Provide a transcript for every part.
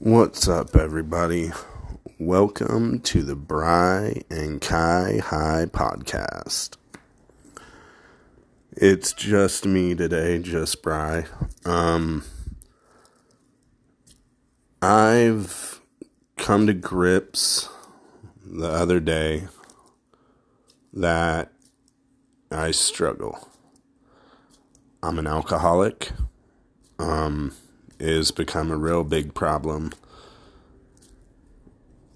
What's up, everybody? Welcome to the Bry and Kai High podcast. It's just me today, just Bry. Um, I've come to grips the other day that I struggle. I'm an alcoholic. Um, is become a real big problem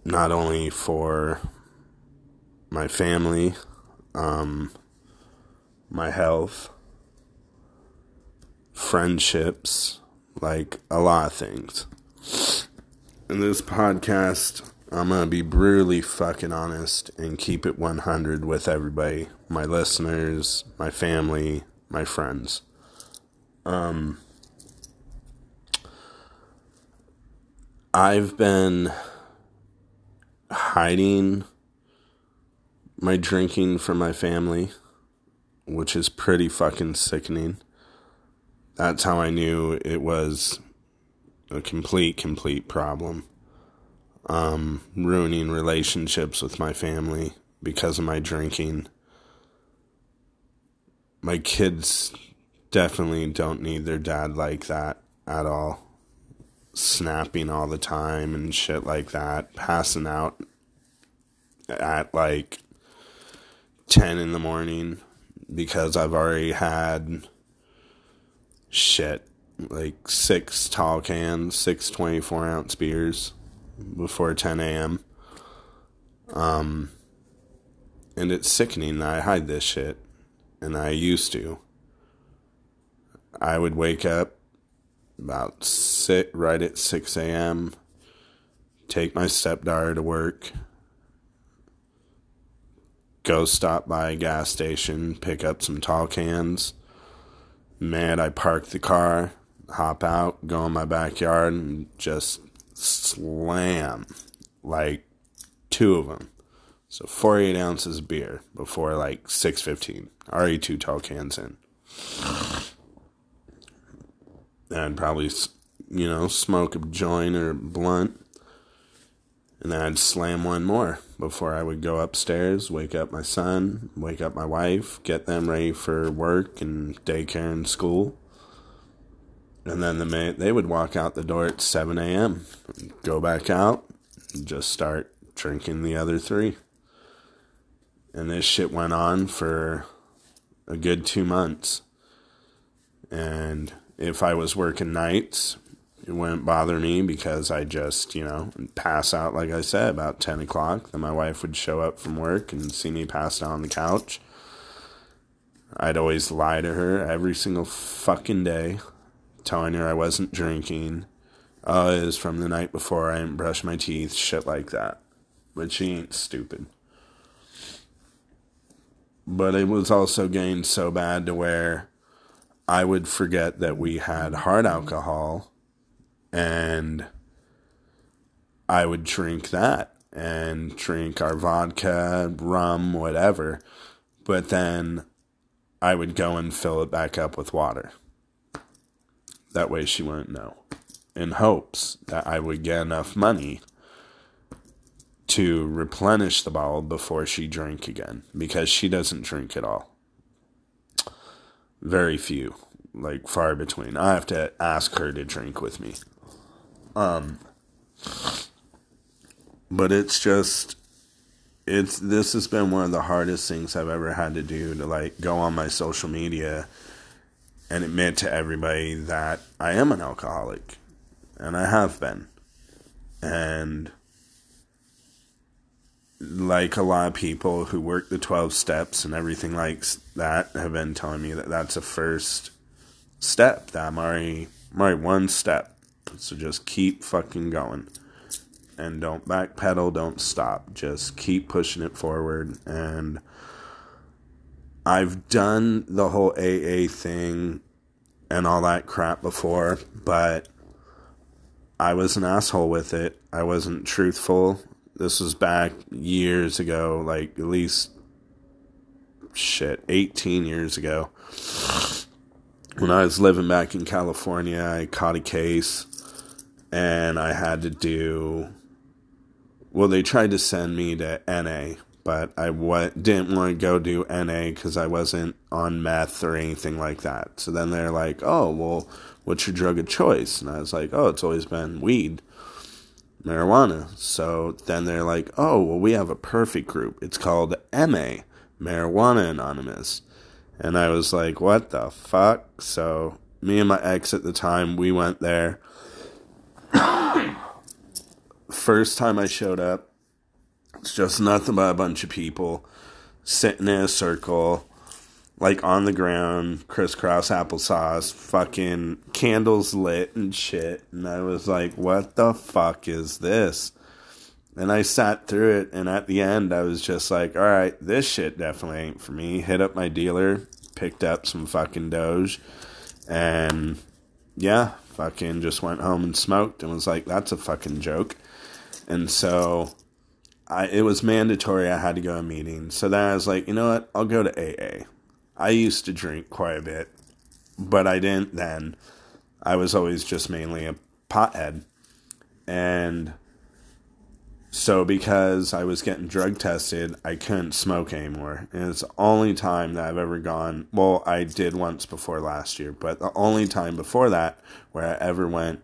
not only for my family um, my health friendships like a lot of things. In this podcast i'm gonna be brutally fucking honest and keep it 100 with everybody my listeners my family my friends. Um I've been hiding my drinking from my family, which is pretty fucking sickening. That's how I knew it was a complete, complete problem. Um, ruining relationships with my family because of my drinking. My kids definitely don't need their dad like that at all snapping all the time and shit like that, passing out at like 10 in the morning because I've already had shit like six tall cans, six 24 ounce beers before 10 a.m. Um, and it's sickening that I hide this shit, and I used to. I would wake up about sit right at 6 a.m. Take my stepdaughter to work. Go stop by a gas station, pick up some tall cans. Man, I park the car, hop out, go in my backyard, and just slam like two of them. So 48 ounces of beer before like 6:15. Already two tall cans in. I'd probably, you know, smoke a joint or blunt. And then I'd slam one more before I would go upstairs, wake up my son, wake up my wife, get them ready for work and daycare and school. And then the minute they would walk out the door at 7 a.m., go back out, just start drinking the other three. And this shit went on for a good two months. And if I was working nights, it wouldn't bother me because I just, you know, pass out, like I said, about 10 o'clock. Then my wife would show up from work and see me passed out on the couch. I'd always lie to her every single fucking day, telling her I wasn't drinking. Oh, it was from the night before, I didn't brush my teeth, shit like that. But she ain't stupid. But it was also getting so bad to where I would forget that we had hard alcohol and I would drink that and drink our vodka, rum, whatever. But then I would go and fill it back up with water. That way she wouldn't know. In hopes that I would get enough money to replenish the bottle before she drank again because she doesn't drink at all very few, like far between. I have to ask her to drink with me. Um, but it's just, it's this has been one of the hardest things I've ever had to do to like go on my social media and admit to everybody that I am an alcoholic, and I have been, and like a lot of people who work the 12 steps and everything like that have been telling me that that's a first step that I'm already, I'm already one step. So just keep fucking going. And don't backpedal don't stop. Just keep pushing it forward. And I've done the whole AA thing and all that crap before but I was an asshole with it. I wasn't truthful this was back years ago, like at least shit, 18 years ago. When I was living back in California, I caught a case and I had to do. Well, they tried to send me to NA, but I w- didn't want to go do NA because I wasn't on meth or anything like that. So then they're like, "Oh, well, what's your drug of choice?" And I was like, "Oh, it's always been weed." Marijuana. So then they're like, oh, well, we have a perfect group. It's called MA, Marijuana Anonymous. And I was like, what the fuck? So me and my ex at the time, we went there. First time I showed up, it's just nothing but a bunch of people sitting in a circle, like on the ground, crisscross applesauce, fucking candles lit and shit. And I was like, what the fuck is this? And I sat through it, and at the end, I was just like, all right, this shit definitely ain't for me. Hit up my dealer, picked up some fucking Doge, and yeah, fucking just went home and smoked and was like, that's a fucking joke. And so I, it was mandatory. I had to go to meetings. So then I was like, you know what? I'll go to AA. I used to drink quite a bit, but I didn't then. I was always just mainly a pothead. And so because I was getting drug tested, I couldn't smoke anymore. And it's the only time that I've ever gone, well, I did once before last year, but the only time before that where I ever went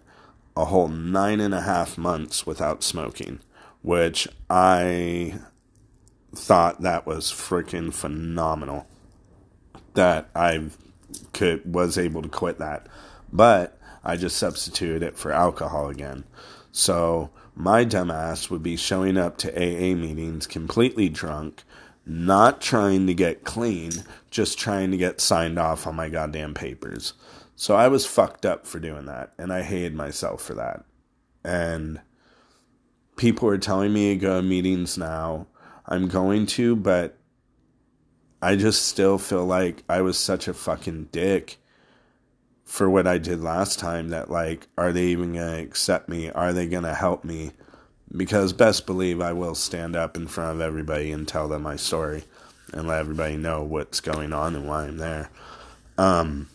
a whole nine and a half months without smoking, which I thought that was freaking phenomenal that I could was able to quit that. But I just substituted it for alcohol again. So my dumbass would be showing up to AA meetings completely drunk, not trying to get clean, just trying to get signed off on my goddamn papers. So I was fucked up for doing that, and I hated myself for that. And people are telling me to go to meetings now. I'm going to, but I just still feel like I was such a fucking dick for what I did last time that like are they even going to accept me? Are they going to help me? Because best believe I will stand up in front of everybody and tell them my story and let everybody know what's going on and why I'm there. Um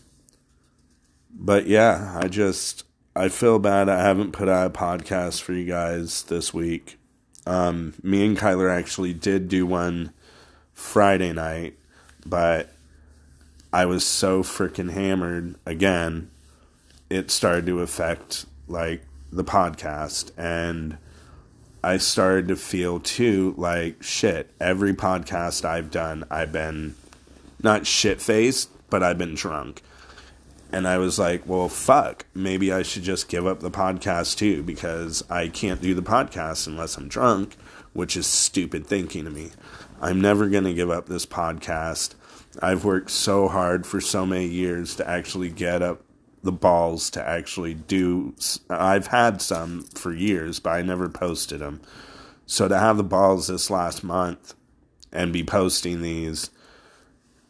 but yeah, I just I feel bad I haven't put out a podcast for you guys this week. Um me and Kyler actually did do one Friday night but I was so freaking hammered again, it started to affect like the podcast and I started to feel too like shit. Every podcast I've done, I've been not shit faced, but I've been drunk. And I was like, well, fuck, maybe I should just give up the podcast too because I can't do the podcast unless I'm drunk, which is stupid thinking to me. I'm never going to give up this podcast. I've worked so hard for so many years to actually get up the balls to actually do. I've had some for years, but I never posted them. So to have the balls this last month and be posting these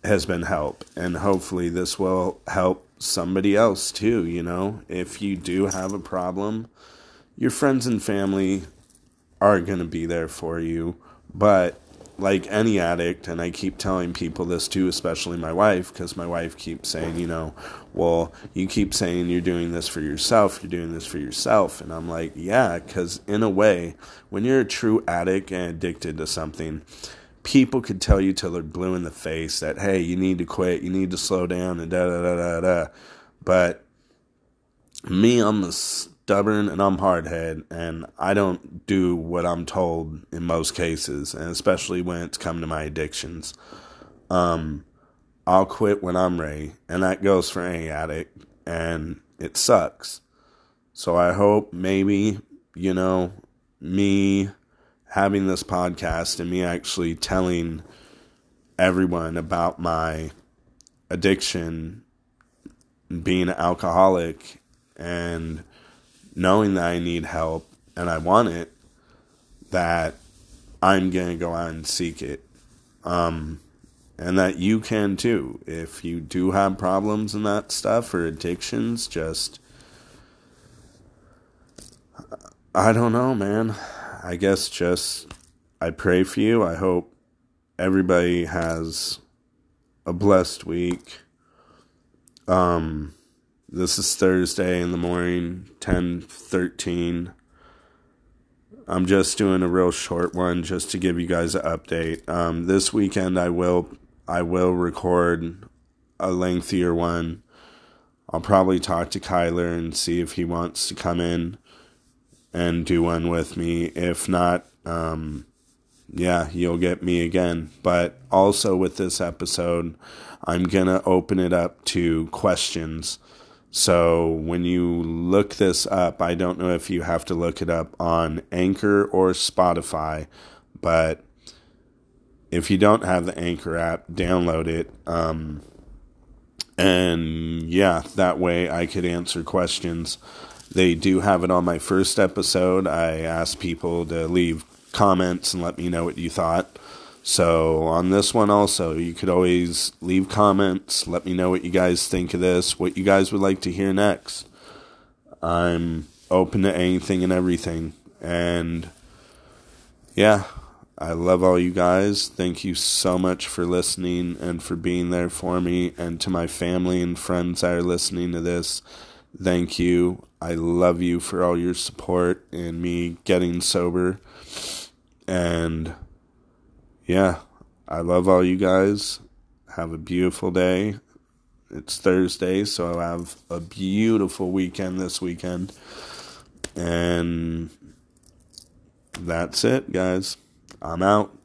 has been help. And hopefully this will help somebody else too, you know. If you do have a problem, your friends and family are going to be there for you, but like any addict, and I keep telling people this too, especially my wife, because my wife keeps saying, you know, well, you keep saying you're doing this for yourself, you're doing this for yourself. And I'm like, yeah, because in a way, when you're a true addict and addicted to something, people could tell you till they're blue in the face that, hey, you need to quit, you need to slow down, and da da da da da. But me, I'm a stubborn and I'm hardhead, and I don't do what I'm told in most cases, and especially when it's come to my addictions. Um, I'll quit when I'm ready, and that goes for any addict, and it sucks. So I hope maybe, you know, me having this podcast and me actually telling everyone about my addiction, being an alcoholic, and knowing that I need help and I want it, that I'm going to go out and seek it. Um, and that you can too. If you do have problems and that stuff or addictions, just. I don't know, man. I guess just. I pray for you. I hope everybody has a blessed week. Um, This is Thursday in the morning, 10:13. I'm just doing a real short one just to give you guys an update. Um, this weekend I will I will record a lengthier one. I'll probably talk to Kyler and see if he wants to come in and do one with me. If not, um, yeah, you'll get me again. But also with this episode, I'm going to open it up to questions. So when you look this up, I don't know if you have to look it up on Anchor or Spotify, but if you don't have the Anchor app, download it. Um, and yeah, that way I could answer questions. They do have it on my first episode. I asked people to leave comments and let me know what you thought. So on this one also, you could always leave comments, let me know what you guys think of this, what you guys would like to hear next. I'm open to anything and everything. And yeah, I love all you guys. Thank you so much for listening and for being there for me and to my family and friends that are listening to this. Thank you. I love you for all your support in me getting sober. And yeah, I love all you guys. Have a beautiful day. It's Thursday, so I'll have a beautiful weekend this weekend. And that's it, guys. I'm out.